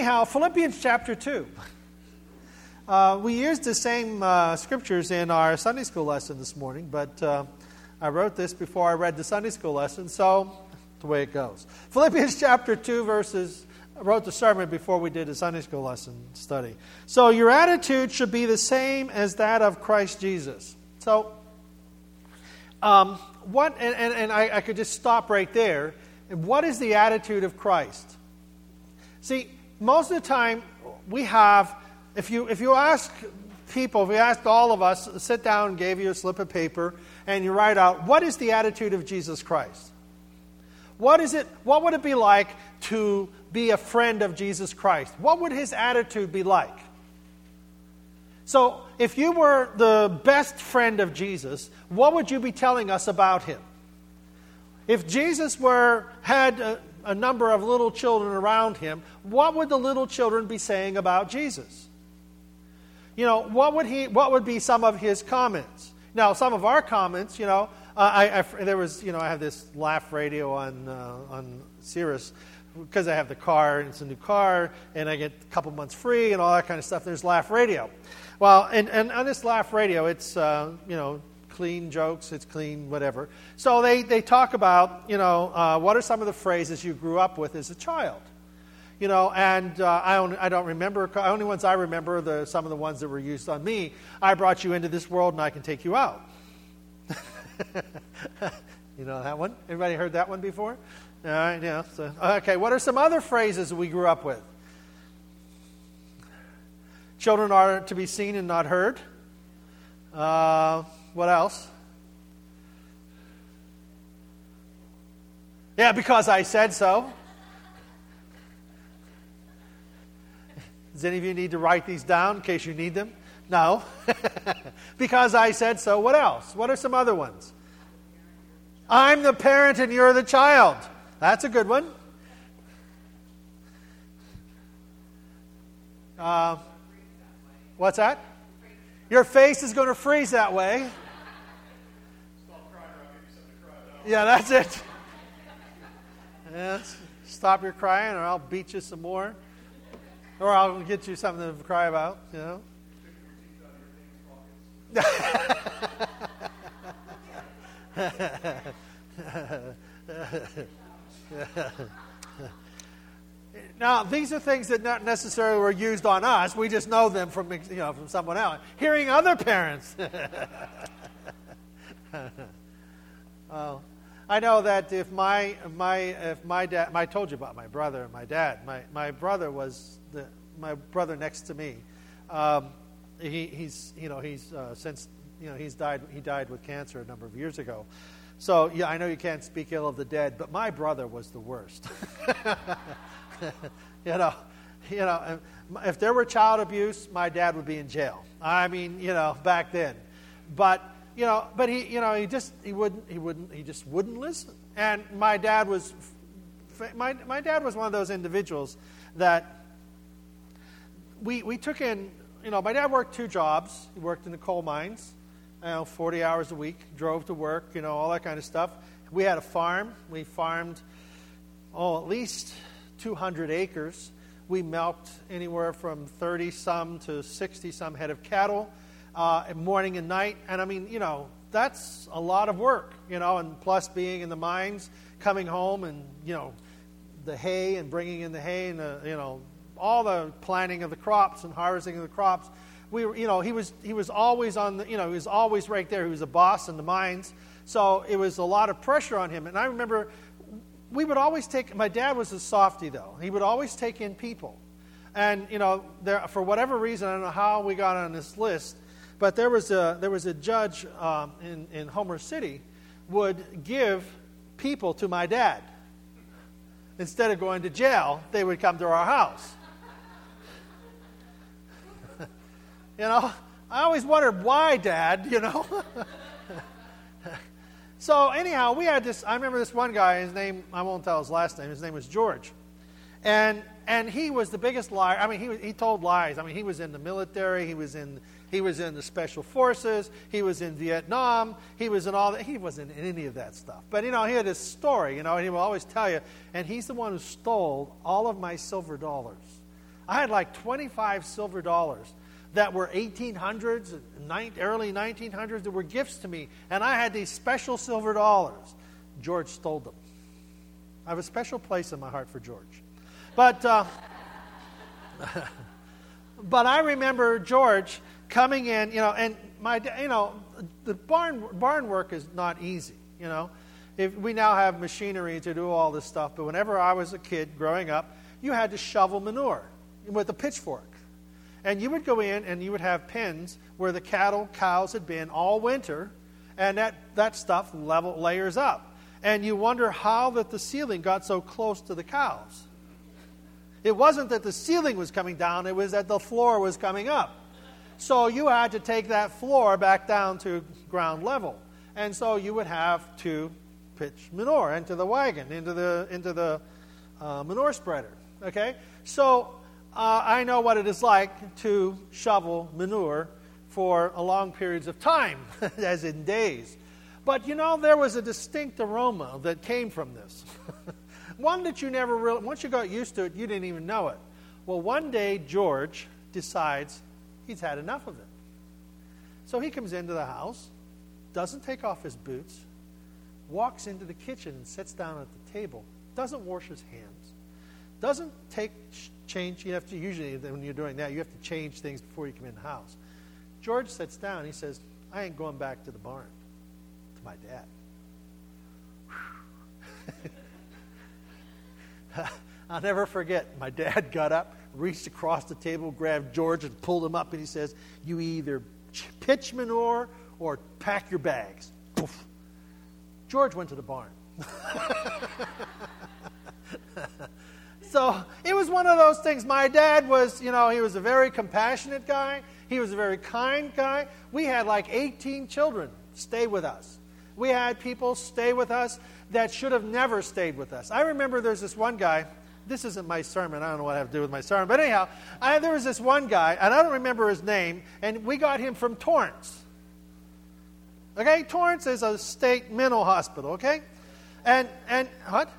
anyhow, Philippians chapter 2. Uh, we used the same uh, scriptures in our Sunday school lesson this morning, but uh, I wrote this before I read the Sunday school lesson, so the way it goes. Philippians chapter 2, verses. I wrote the sermon before we did the Sunday school lesson study. So, your attitude should be the same as that of Christ Jesus. So, um, what, and, and, and I, I could just stop right there. And What is the attitude of Christ? See, most of the time we have, if you, if you ask people, if we asked all of us, sit down gave you a slip of paper, and you write out, what is the attitude of Jesus Christ? What is it, what would it be like to be a friend of Jesus Christ? What would his attitude be like? So, if you were the best friend of Jesus, what would you be telling us about him? If Jesus were had a, a number of little children around him, what would the little children be saying about Jesus? You know, what would he what would be some of his comments? Now, some of our comments, you know, uh, I, I, there was, you know, I have this laugh radio on uh, on Sirius because I have the car and it's a new car and I get a couple months free and all that kind of stuff. There's laugh radio. Well, and, and on this laugh radio, it's uh, you know clean jokes, it's clean whatever. So they they talk about you know uh, what are some of the phrases you grew up with as a child. You know, and uh, I, only, I don't remember. The only ones I remember the some of the ones that were used on me. I brought you into this world, and I can take you out. you know that one? Everybody heard that one before? All right, yeah. So, okay, what are some other phrases we grew up with? Children are to be seen and not heard. Uh, what else? Yeah, because I said so. Does any of you need to write these down in case you need them? No. because I said so. What else? What are some other ones? I'm the parent and you're the child. That's a good one. Uh, what's that? Your face is going to freeze that way. Yeah, that's it. Stop your crying, or I'll beat you some more. Or I'll get you something to cry about, you know. now, these are things that not necessarily were used on us. We just know them from, you know, from someone else. Hearing other parents. well, I know that if my, my, if my dad, I told you about my brother and my dad. My, my brother was the, my brother next to me. Um, he, he's, you know, he's uh, since, you know, he's died, he died with cancer a number of years ago. So, yeah, I know you can't speak ill of the dead, but my brother was the worst. you know, you know, if there were child abuse, my dad would be in jail. I mean, you know, back then. But, you know, but he, you know, he just, he wouldn't, he wouldn't, he just wouldn't listen. And my dad was, my, my dad was one of those individuals that we, we took in, you know, my dad worked two jobs. He worked in the coal mines you know, 40 hours a week, drove to work, you know, all that kind of stuff. We had a farm. We farmed, oh, at least 200 acres. We milked anywhere from 30 some to 60 some head of cattle uh, morning and night. And I mean, you know, that's a lot of work, you know, and plus being in the mines, coming home and, you know, the hay and bringing in the hay and, the, you know, all the planting of the crops and harvesting of the crops we were, you know, he was, he was always on the, you know, he was always right there. He was a boss in the mines. So it was a lot of pressure on him. And I remember we would always take, my dad was a softy though. He would always take in people. And, you know, there, for whatever reason, I don't know how we got on this list, but there was a, there was a judge um, in, in Homer City would give people to my dad. Instead of going to jail, they would come to our house. You know, I always wondered why, Dad, you know. so, anyhow, we had this. I remember this one guy, his name, I won't tell his last name, his name was George. And, and he was the biggest liar. I mean, he, he told lies. I mean, he was in the military, he was in, he was in the special forces, he was in Vietnam, he was in all that. He wasn't in any of that stuff. But, you know, he had this story, you know, and he will always tell you. And he's the one who stole all of my silver dollars I had like 25 silver dollars that were 1800s, early 1900s, that were gifts to me. And I had these special silver dollars. George stole them. I have a special place in my heart for George. But, uh, but I remember George coming in, you know, and my, you know, the barn, barn work is not easy, you know. If we now have machinery to do all this stuff, but whenever I was a kid growing up, you had to shovel manure with a pitchfork. And you would go in and you would have pens where the cattle, cows had been all winter, and that, that stuff level layers up. And you wonder how that the ceiling got so close to the cows. It wasn't that the ceiling was coming down, it was that the floor was coming up. So you had to take that floor back down to ground level. And so you would have to pitch manure into the wagon, into the, into the uh, manure spreader. Okay? So uh, I know what it is like to shovel manure for long periods of time, as in days. But you know, there was a distinct aroma that came from this. one that you never really, once you got used to it, you didn't even know it. Well, one day, George decides he's had enough of it. So he comes into the house, doesn't take off his boots, walks into the kitchen and sits down at the table, doesn't wash his hands, doesn't take change. You have to usually when you're doing that, you have to change things before you come in the house. George sits down. He says, "I ain't going back to the barn to my dad." I'll never forget. My dad got up, reached across the table, grabbed George, and pulled him up. And he says, "You either pitch manure or pack your bags." Poof. George went to the barn. so it was one of those things. My dad was, you know, he was a very compassionate guy. He was a very kind guy. We had like 18 children stay with us. We had people stay with us that should have never stayed with us. I remember there's this one guy. This isn't my sermon. I don't know what I have to do with my sermon. But anyhow, I, there was this one guy, and I don't remember his name, and we got him from Torrance. Okay? Torrance is a state mental hospital, okay? And, and, what?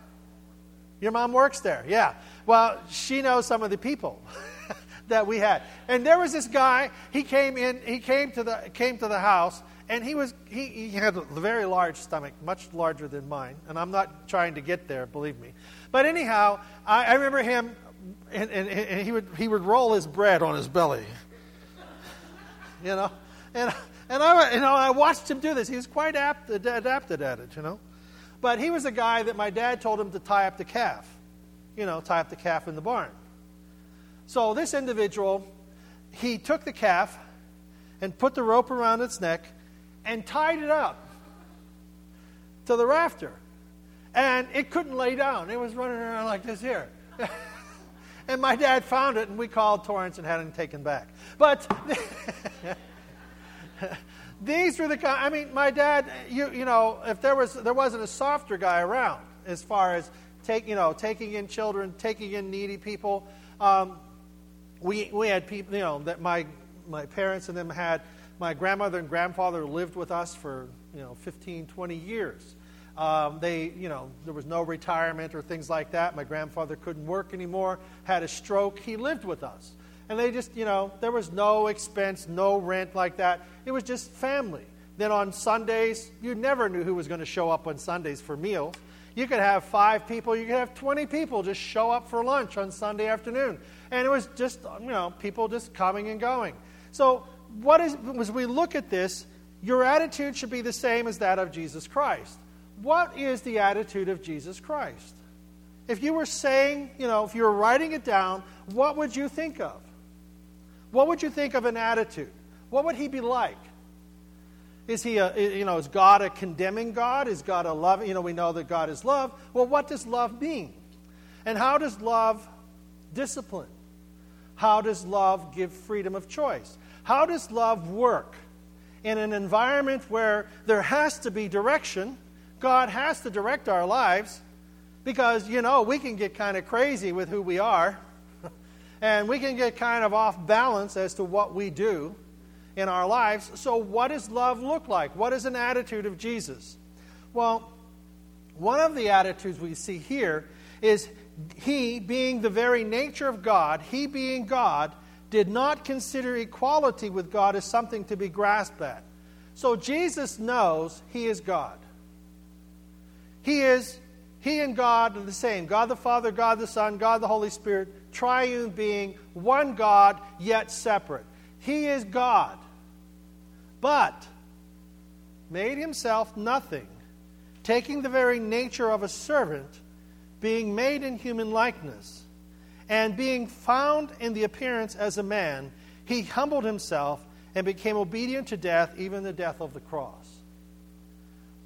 Your mom works there, yeah. Well, she knows some of the people that we had. And there was this guy, he came in, he came to the, came to the house, and he was he, he had a very large stomach, much larger than mine. And I'm not trying to get there, believe me. But anyhow, I, I remember him, and, and, and he would he would roll his bread on his belly. You know, and and I you know I watched him do this. He was quite apt, adapted at it. You know. But he was a guy that my dad told him to tie up the calf. You know, tie up the calf in the barn. So this individual, he took the calf and put the rope around its neck and tied it up to the rafter. And it couldn't lay down. It was running around like this here. and my dad found it, and we called Torrance and had him taken back. But these were the kind. I mean, my dad. You you know, if there was there wasn't a softer guy around as far as take you know taking in children, taking in needy people. Um, we we had people you know that my my parents and them had. My grandmother and grandfather lived with us for you know 15, 20 years. Um, they, you know, there was no retirement or things like that. My grandfather couldn't work anymore, had a stroke. He lived with us. And they just, you know, there was no expense, no rent like that. It was just family. Then on Sundays, you never knew who was going to show up on Sundays for meals. You could have five people, you could have 20 people just show up for lunch on Sunday afternoon. And it was just, you know, people just coming and going. So, what is, as we look at this, your attitude should be the same as that of Jesus Christ. What is the attitude of Jesus Christ? If you were saying, you know, if you were writing it down, what would you think of? What would you think of an attitude? What would he be like? Is he a, you know, is God a condemning God? Is God a loving? You know, we know that God is love. Well, what does love mean? And how does love discipline? How does love give freedom of choice? How does love work? In an environment where there has to be direction, God has to direct our lives because, you know, we can get kind of crazy with who we are and we can get kind of off balance as to what we do in our lives. So, what does love look like? What is an attitude of Jesus? Well, one of the attitudes we see here is he, being the very nature of God, he being God, did not consider equality with God as something to be grasped at. So Jesus knows he is God. He is, he and God are the same God the Father, God the Son, God the Holy Spirit, triune being, one God, yet separate. He is God, but made himself nothing, taking the very nature of a servant, being made in human likeness, and being found in the appearance as a man, he humbled himself and became obedient to death, even the death of the cross.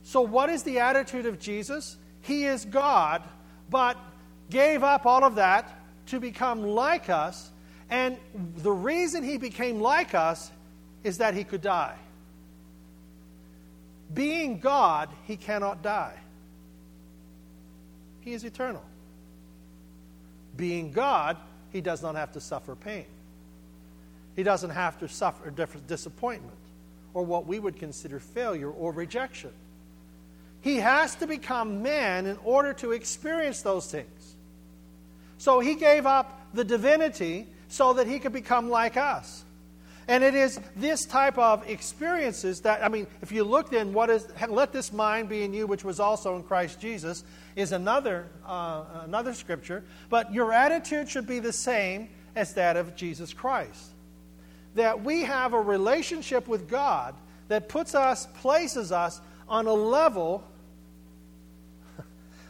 So, what is the attitude of Jesus? He is God, but gave up all of that to become like us. And the reason he became like us is that he could die. Being God, he cannot die. He is eternal. Being God, he does not have to suffer pain. He doesn't have to suffer disappointment or what we would consider failure or rejection. He has to become man in order to experience those things. So he gave up the divinity so that he could become like us. And it is this type of experiences that, I mean, if you look then, what is, let this mind be in you, which was also in Christ Jesus, is another, uh, another scripture. But your attitude should be the same as that of Jesus Christ. That we have a relationship with God that puts us, places us on a level,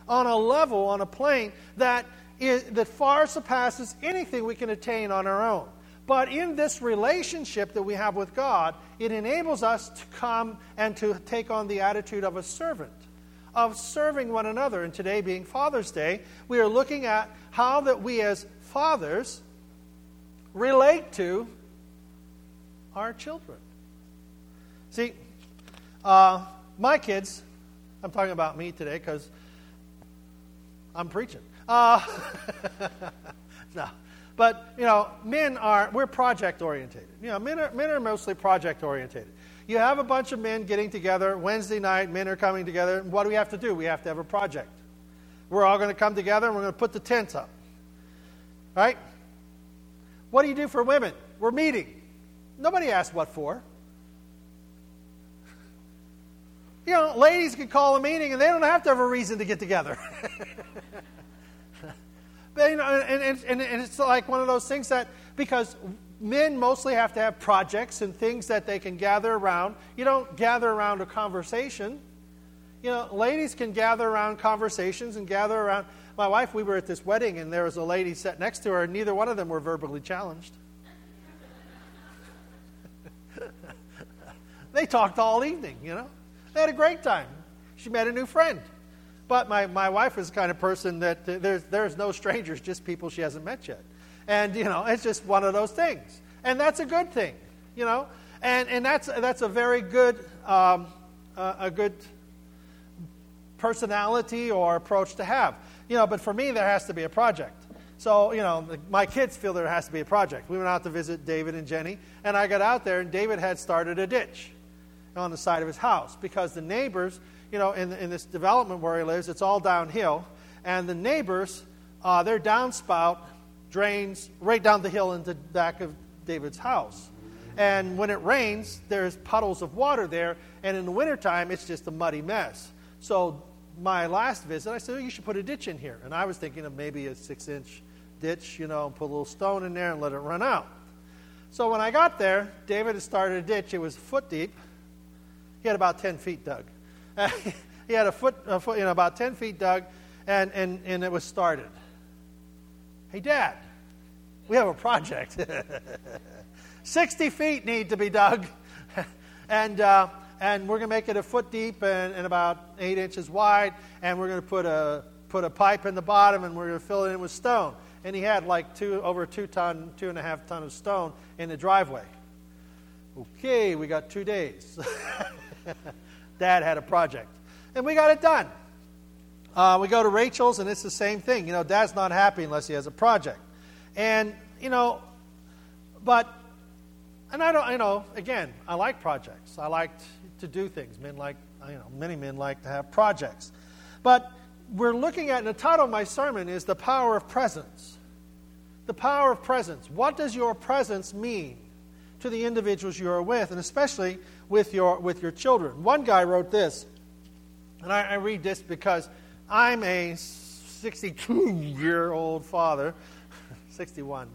on a level, on a plane that, is, that far surpasses anything we can attain on our own. But in this relationship that we have with God, it enables us to come and to take on the attitude of a servant, of serving one another. And today, being Father's Day, we are looking at how that we as fathers relate to our children. See, uh, my kids, I'm talking about me today because I'm preaching. Uh, no. But, you know, men are, we're project orientated. You know, men are, men are mostly project orientated. You have a bunch of men getting together Wednesday night, men are coming together. What do we have to do? We have to have a project. We're all going to come together and we're going to put the tents up. Right? What do you do for women? We're meeting. Nobody asked what for. You know, ladies can call a meeting and they don't have to have a reason to get together. and, and, and, and it's like one of those things that, because men mostly have to have projects and things that they can gather around. You don't gather around a conversation. You know, ladies can gather around conversations and gather around. My wife, we were at this wedding, and there was a lady sat next to her, and neither one of them were verbally challenged. they talked all evening, you know. They had a great time. She met a new friend. But my, my wife is the kind of person that there's, there's no strangers, just people she hasn't met yet. And, you know, it's just one of those things. And that's a good thing, you know. And, and that's, that's a very good, um, a good personality or approach to have. You know, but for me, there has to be a project. So, you know, my kids feel there has to be a project. We went out to visit David and Jenny, and I got out there, and David had started a ditch on the side of his house because the neighbors you know, in, in this development where he lives, it's all downhill. And the neighbors, uh, their downspout drains right down the hill into the back of David's house. And when it rains, there's puddles of water there. And in the wintertime, it's just a muddy mess. So my last visit, I said, oh, you should put a ditch in here. And I was thinking of maybe a six inch ditch, you know, and put a little stone in there and let it run out. So when I got there, David had started a ditch. It was foot deep. He had about 10 feet dug. he had a foot, a foot, you know, about 10 feet dug, and, and, and it was started. Hey, Dad, we have a project. 60 feet need to be dug, and, uh, and we're going to make it a foot deep and, and about eight inches wide, and we're going to put a, put a pipe in the bottom, and we're going to fill it in with stone. And he had like two, over two ton, two and a half ton of stone in the driveway. Okay, we got two days. Dad had a project. And we got it done. Uh, we go to Rachel's, and it's the same thing. You know, Dad's not happy unless he has a project. And, you know, but, and I don't, you know, again, I like projects. I like to do things. Men like, you know, many men like to have projects. But we're looking at, and the title of my sermon is The Power of Presence. The power of presence. What does your presence mean to the individuals you are with, and especially with your, with your children? One guy wrote this, and I, I read this because I'm a 62 year old father, 61,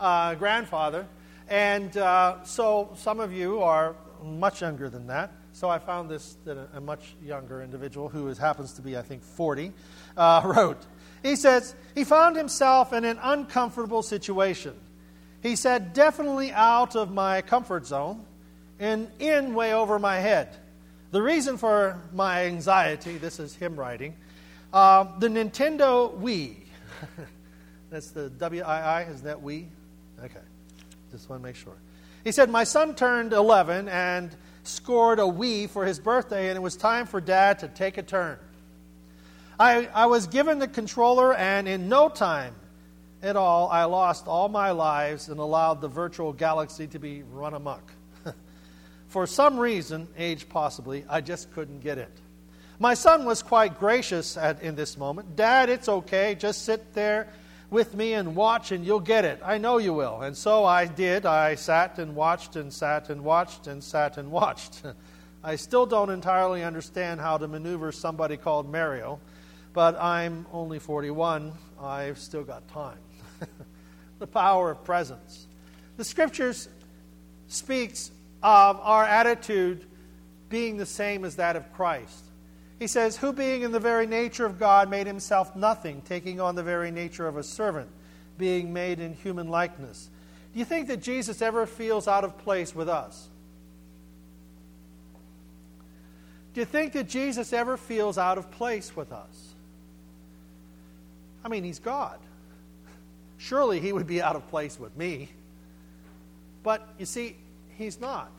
uh, grandfather, and uh, so some of you are much younger than that. So I found this that a, much younger individual who is, happens to be, I think, 40, uh, wrote. He says, he found himself in an uncomfortable situation. He said, definitely out of my comfort zone and in way over my head. The reason for my anxiety, this is him writing, uh, the Nintendo Wii. That's the W I I, is that Wii? Okay, just want to make sure. He said, My son turned 11 and scored a Wii for his birthday, and it was time for dad to take a turn. I, I was given the controller, and in no time at all, I lost all my lives and allowed the virtual galaxy to be run amok. for some reason, age possibly, I just couldn't get it. My son was quite gracious at, in this moment. Dad, it's okay. Just sit there with me and watch, and you'll get it. I know you will. And so I did. I sat and watched and sat and watched and sat and watched. I still don't entirely understand how to maneuver somebody called Mario, but I'm only 41. I've still got time. the power of presence. The scriptures speaks of our attitude being the same as that of Christ. He says, Who being in the very nature of God made himself nothing, taking on the very nature of a servant, being made in human likeness. Do you think that Jesus ever feels out of place with us? Do you think that Jesus ever feels out of place with us? I mean, he's God. Surely he would be out of place with me. But you see, he's not.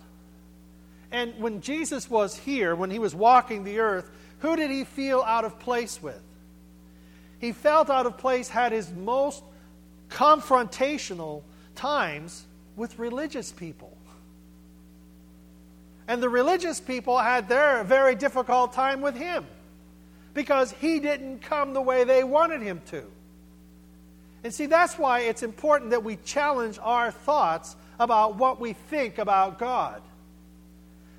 And when Jesus was here, when he was walking the earth, who did he feel out of place with? He felt out of place, had his most confrontational times with religious people. And the religious people had their very difficult time with him because he didn't come the way they wanted him to. And see, that's why it's important that we challenge our thoughts about what we think about God.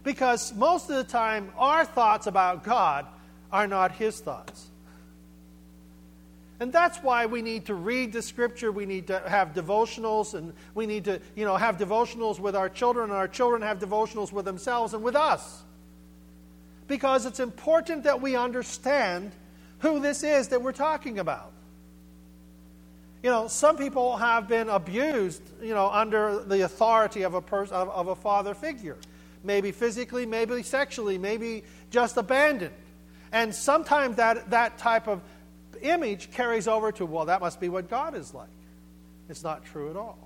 Because most of the time, our thoughts about God are not His thoughts. And that's why we need to read the scripture. We need to have devotionals, and we need to, you know, have devotionals with our children, and our children have devotionals with themselves and with us. Because it's important that we understand who this is that we're talking about. You know, some people have been abused, you know, under the authority of a person of, of a father figure maybe physically, maybe sexually, maybe just abandoned. And sometimes that, that type of image carries over to, well, that must be what God is like. It's not true at all.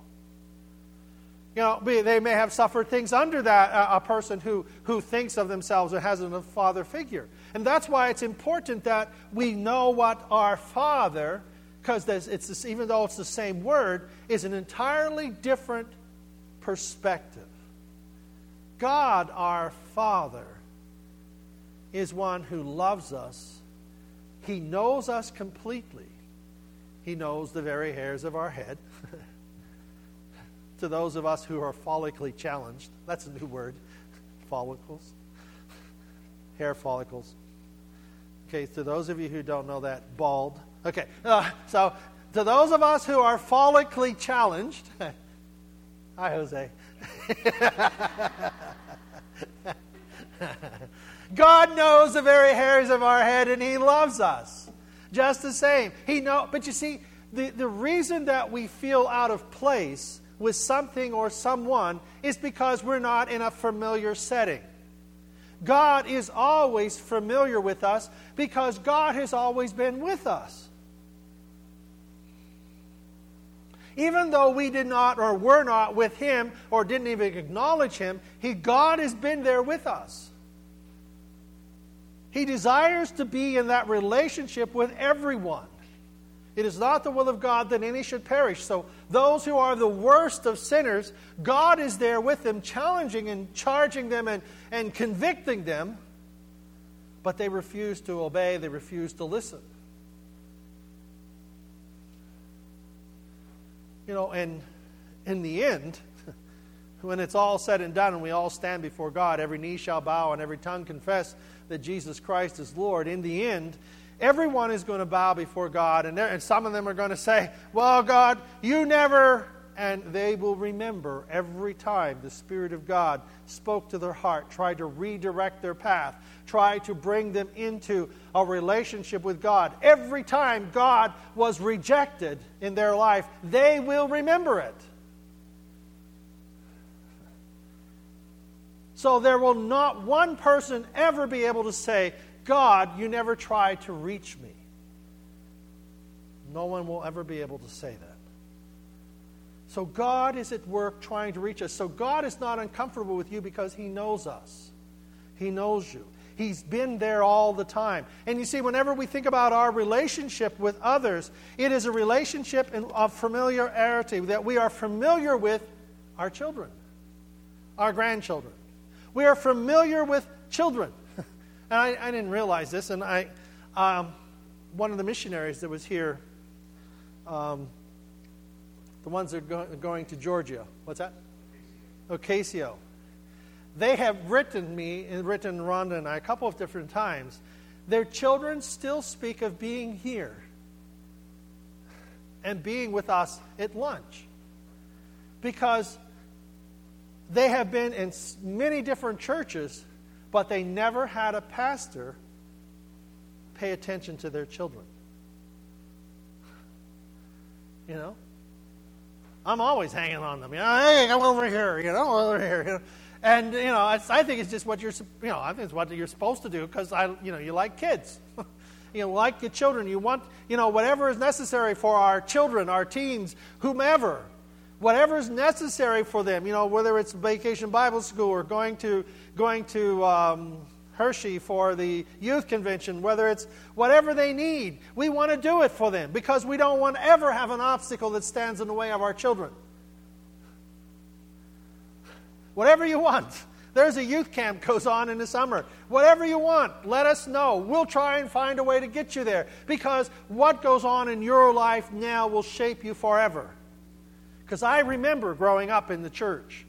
You know, they may have suffered things under that, uh, a person who, who thinks of themselves or has a father figure. And that's why it's important that we know what our father, because it's this, even though it's the same word, is an entirely different perspective. God our Father is one who loves us. He knows us completely. He knows the very hairs of our head. to those of us who are follically challenged, that's a new word follicles, hair follicles. Okay, to those of you who don't know that, bald. Okay, uh, so to those of us who are follically challenged, hi, Jose. God knows the very hairs of our head and He loves us just the same. He know, but you see, the, the reason that we feel out of place with something or someone is because we're not in a familiar setting. God is always familiar with us because God has always been with us. Even though we did not or were not with him or didn't even acknowledge him, he, God has been there with us. He desires to be in that relationship with everyone. It is not the will of God that any should perish. So, those who are the worst of sinners, God is there with them, challenging and charging them and, and convicting them, but they refuse to obey, they refuse to listen. You know, and in the end, when it's all said and done and we all stand before God, every knee shall bow and every tongue confess that Jesus Christ is Lord. In the end, everyone is going to bow before God, and, and some of them are going to say, Well, God, you never and they will remember every time the Spirit of God spoke to their heart, tried to redirect their path, tried to bring them into a relationship with God. Every time God was rejected in their life, they will remember it. So there will not one person ever be able to say, God, you never tried to reach me. No one will ever be able to say that. So God is at work trying to reach us. So God is not uncomfortable with you because He knows us. He knows you. He's been there all the time. And you see, whenever we think about our relationship with others, it is a relationship of familiarity that we are familiar with our children, our grandchildren. We are familiar with children. and I, I, didn't realize this, and I, um, one of the missionaries that was here um, the ones that are go- going to Georgia. What's that? Ocasio. They have written me, and written Rhonda and I a couple of different times. Their children still speak of being here and being with us at lunch because they have been in many different churches, but they never had a pastor pay attention to their children. You know? I'm always hanging on them. You know, hey, come over here. You know, over here. You know? And you know, I think it's just what you're. You know, I think it's what you're supposed to do because I, you know, you like kids. you like your children. You want, you know, whatever is necessary for our children, our teens, whomever. Whatever is necessary for them. You know, whether it's vacation Bible school or going to going to. Um, Hershey for the youth convention, whether it's whatever they need. We want to do it for them because we don't want to ever have an obstacle that stands in the way of our children. Whatever you want. There's a youth camp goes on in the summer. Whatever you want, let us know. We'll try and find a way to get you there because what goes on in your life now will shape you forever. Because I remember growing up in the church,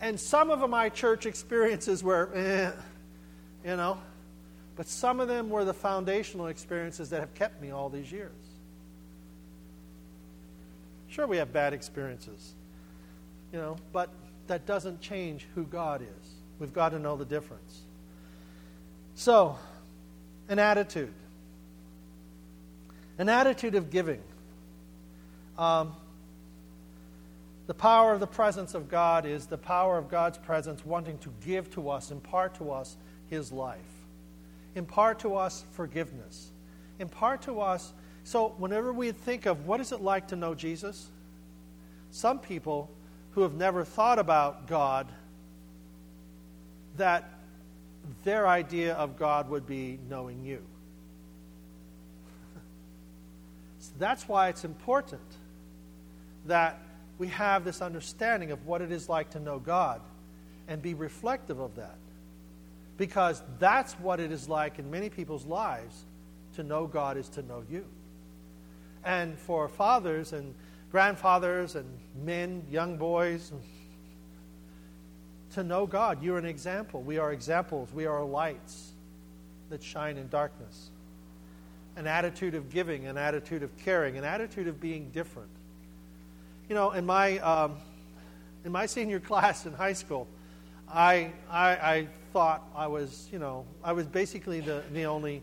and some of my church experiences were. Eh, you know. But some of them were the foundational experiences that have kept me all these years. Sure, we have bad experiences, you know, but that doesn't change who God is. We've got to know the difference. So, an attitude. An attitude of giving. Um, the power of the presence of God is the power of God's presence wanting to give to us, impart to us his life. Impart to us forgiveness. Impart to us. So, whenever we think of what is it like to know Jesus, some people who have never thought about God, that their idea of God would be knowing you. so that's why it's important that we have this understanding of what it is like to know God and be reflective of that. Because that's what it is like in many people's lives to know God is to know you. And for fathers and grandfathers and men, young boys, to know God, you're an example. We are examples. We are lights that shine in darkness. An attitude of giving, an attitude of caring, an attitude of being different. You know, in my, um, in my senior class in high school, I, I, I thought I was, you know, I was basically the, the only,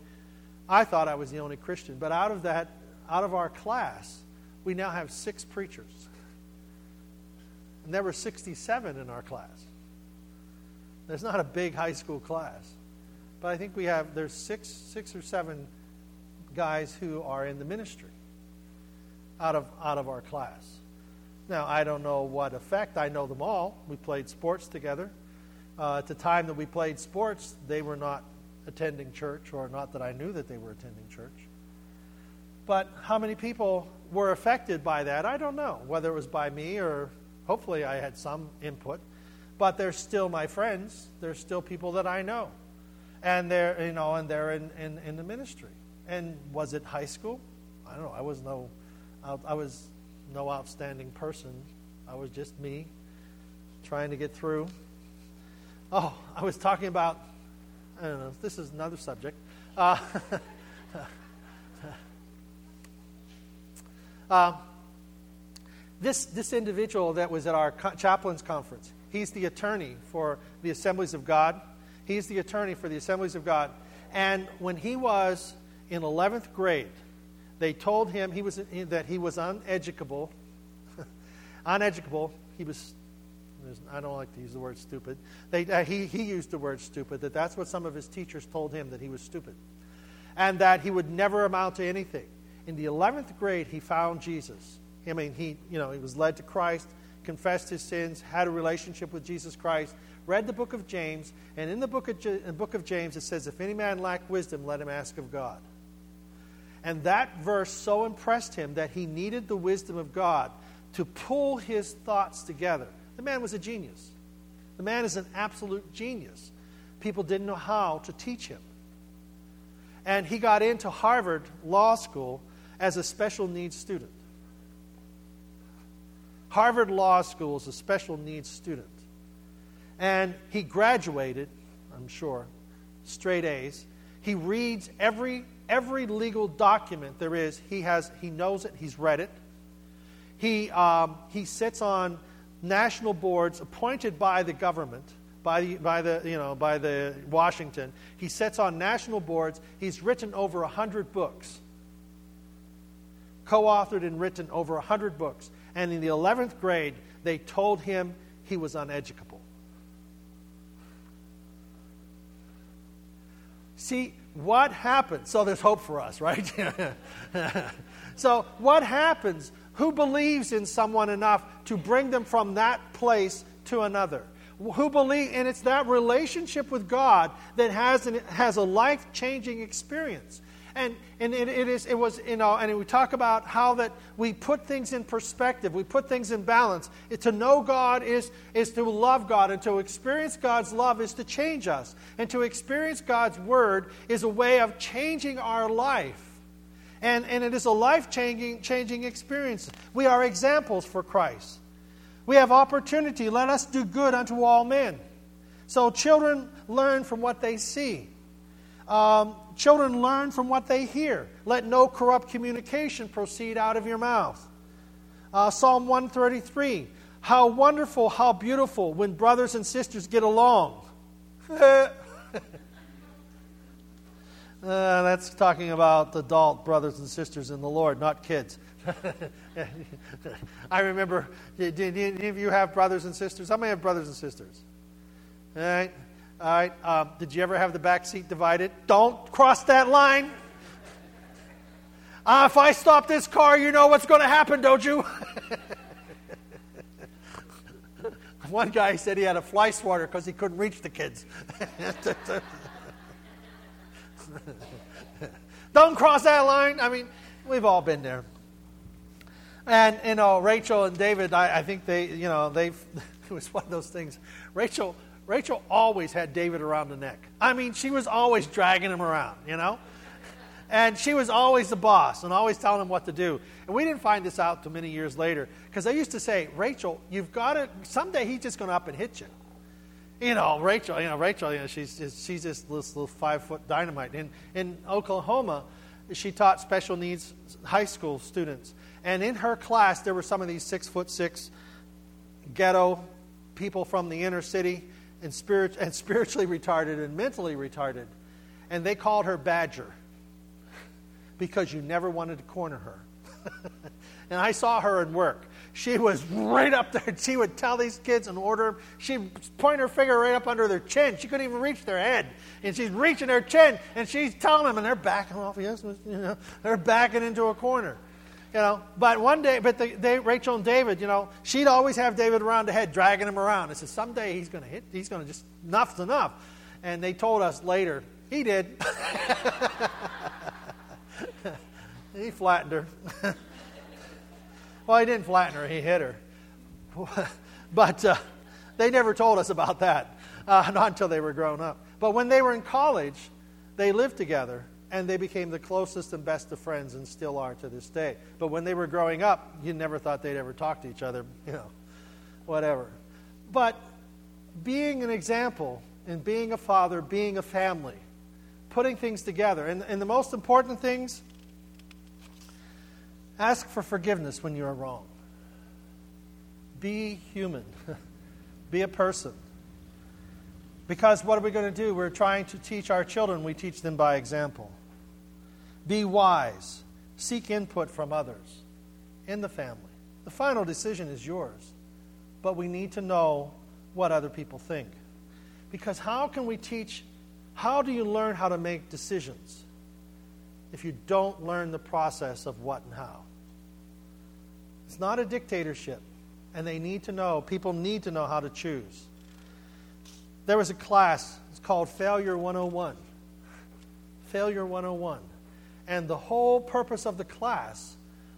I thought I was the only Christian. But out of that, out of our class, we now have six preachers. And there were 67 in our class. There's not a big high school class. But I think we have, there's six, six or seven guys who are in the ministry out of, out of our class. Now, I don't know what effect. I know them all. We played sports together. Uh, at the time that we played sports, they were not attending church, or not that I knew that they were attending church. But how many people were affected by that? I don't know. Whether it was by me or hopefully I had some input. But they're still my friends. They're still people that I know. And they're, you know, and they're in, in, in the ministry. And was it high school? I don't know. I was no, I, I was no outstanding person. I was just me trying to get through. Oh, I was talking about, I don't know, this is another subject. Uh, uh, this, this individual that was at our chaplain's conference, he's the attorney for the Assemblies of God. He's the attorney for the Assemblies of God. And when he was in 11th grade, they told him he was, that he was uneducable. uneducable. He was, I don't like to use the word stupid. They, uh, he, he used the word stupid, that that's what some of his teachers told him, that he was stupid. And that he would never amount to anything. In the 11th grade, he found Jesus. I mean, he, you know, he was led to Christ, confessed his sins, had a relationship with Jesus Christ, read the book of James, and in the book of, in the book of James it says, If any man lack wisdom, let him ask of God. And that verse so impressed him that he needed the wisdom of God to pull his thoughts together. The man was a genius. The man is an absolute genius. People didn't know how to teach him. And he got into Harvard Law School as a special needs student. Harvard Law School is a special needs student. And he graduated, I'm sure, straight A's. He reads every, every legal document there is. He, has, he knows it, he's read it. He, um, he sits on national boards appointed by the government, by the, by the, you know, by the Washington. He sits on national boards. He's written over 100 books, co authored and written over 100 books. And in the 11th grade, they told him he was uneducable. See, what happens? So there's hope for us, right? so, what happens? Who believes in someone enough to bring them from that place to another? Who believe, and it's that relationship with God that has, an, has a life changing experience. And, and it, it, is, it was, you know, and we talk about how that we put things in perspective, we put things in balance. It, to know God is, is to love God, and to experience God's love is to change us. And to experience God's word is a way of changing our life. And, and it is a life changing, changing experience. We are examples for Christ. We have opportunity. Let us do good unto all men. So children learn from what they see. Um, children learn from what they hear. Let no corrupt communication proceed out of your mouth. Uh, Psalm 133 How wonderful, how beautiful when brothers and sisters get along. uh, that's talking about adult brothers and sisters in the Lord, not kids. I remember, Do any of you have brothers and sisters? How many have brothers and sisters? All right. All right. Um, did you ever have the back seat divided? Don't cross that line. Uh, if I stop this car, you know what's going to happen, don't you? One guy said he had a fly swatter because he couldn't reach the kids. Don't cross that line. I mean, we've all been there. And, you know, Rachel and David, I, I think they, you know, they, it was one of those things. Rachel Rachel always had David around the neck. I mean, she was always dragging him around, you know? And she was always the boss and always telling him what to do. And we didn't find this out till many years later because they used to say, Rachel, you've got to, someday he's just going to up and hit you. You know, Rachel, you know, Rachel, you know, she's just, she's just this little five foot dynamite. In, in Oklahoma, she taught special needs high school students. And in her class, there were some of these six foot six ghetto people from the inner city and, spirit, and spiritually retarded and mentally retarded. And they called her Badger because you never wanted to corner her. and I saw her in work. She was right up there. She would tell these kids and order them. She'd point her finger right up under their chin. She couldn't even reach their head. And she's reaching their chin, and she's telling them, and they're backing off. Yes, you know, they're backing into a corner. You know, but one day, but the, they, Rachel and David, you know, she'd always have David around the head, dragging him around. I said, someday he's going to hit, he's going to just, enough's enough. And they told us later, he did. he flattened her. well, he didn't flatten her, he hit her. but uh, they never told us about that, uh, not until they were grown up. But when they were in college, they lived together and they became the closest and best of friends and still are to this day. But when they were growing up, you never thought they'd ever talk to each other, you know, whatever. But being an example and being a father, being a family, putting things together, and, and the most important things ask for forgiveness when you are wrong. Be human, be a person. Because what are we going to do? We're trying to teach our children, we teach them by example. Be wise, seek input from others in the family. The final decision is yours, but we need to know what other people think. Because how can we teach? How do you learn how to make decisions if you don't learn the process of what and how? It's not a dictatorship, and they need to know, people need to know how to choose. There was a class, it's called Failure 101. Failure 101. And the whole purpose of the class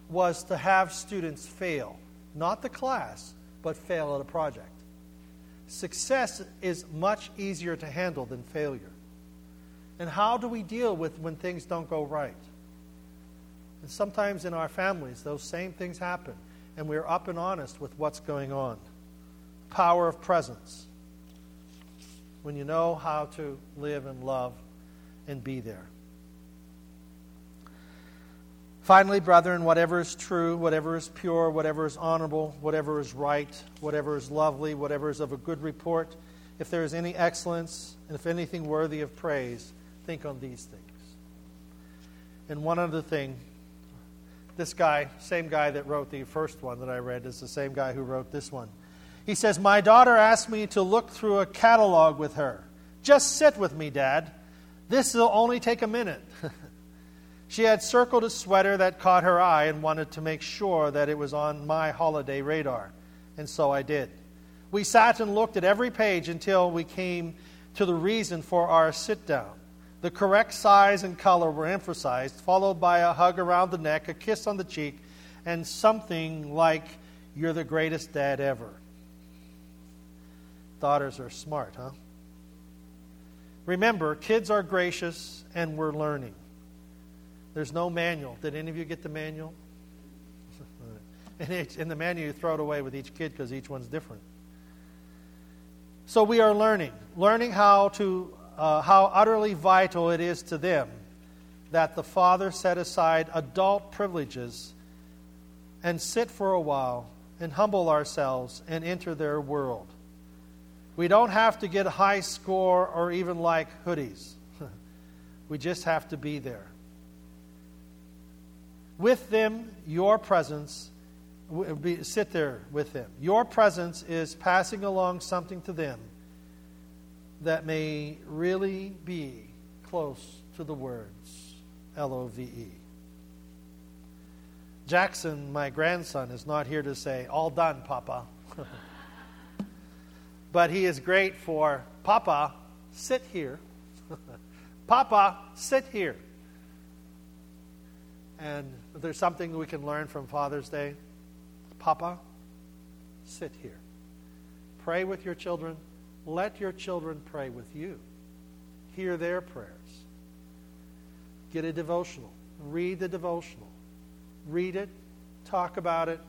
was to have students fail. Not the class, but fail at a project. Success is much easier to handle than failure. And how do we deal with when things don't go right? And sometimes in our families, those same things happen, and we're up and honest with what's going on. Power of presence when you know how to live and love and be there. Finally, brethren, whatever is true, whatever is pure, whatever is honorable, whatever is right, whatever is lovely, whatever is of a good report, if there is any excellence, and if anything worthy of praise, think on these things. And one other thing this guy, same guy that wrote the first one that I read, is the same guy who wrote this one. He says, My daughter asked me to look through a catalog with her. Just sit with me, Dad. This will only take a minute. she had circled a sweater that caught her eye and wanted to make sure that it was on my holiday radar. And so I did. We sat and looked at every page until we came to the reason for our sit down. The correct size and color were emphasized, followed by a hug around the neck, a kiss on the cheek, and something like, You're the greatest dad ever. Daughters are smart, huh? Remember, kids are gracious and we're learning. There's no manual. Did any of you get the manual? in the manual, you throw it away with each kid because each one's different. So we are learning, learning how to uh, how utterly vital it is to them that the Father set aside adult privileges and sit for a while and humble ourselves and enter their world. We don't have to get a high score or even like hoodies. we just have to be there. With them, your presence, sit there with them. Your presence is passing along something to them that may really be close to the words L O V E. Jackson, my grandson, is not here to say, All done, Papa. but he is great for Papa, sit here. Papa, sit here. And there's something we can learn from Father's Day, Papa, sit here. Pray with your children. Let your children pray with you. Hear their prayers. Get a devotional. Read the devotional. Read it. Talk about it.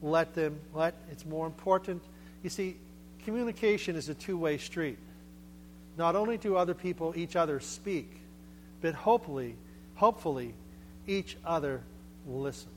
Let them, let, it's more important. You see, communication is a two way street. Not only do other people, each other speak, but hopefully, hopefully, each other listen.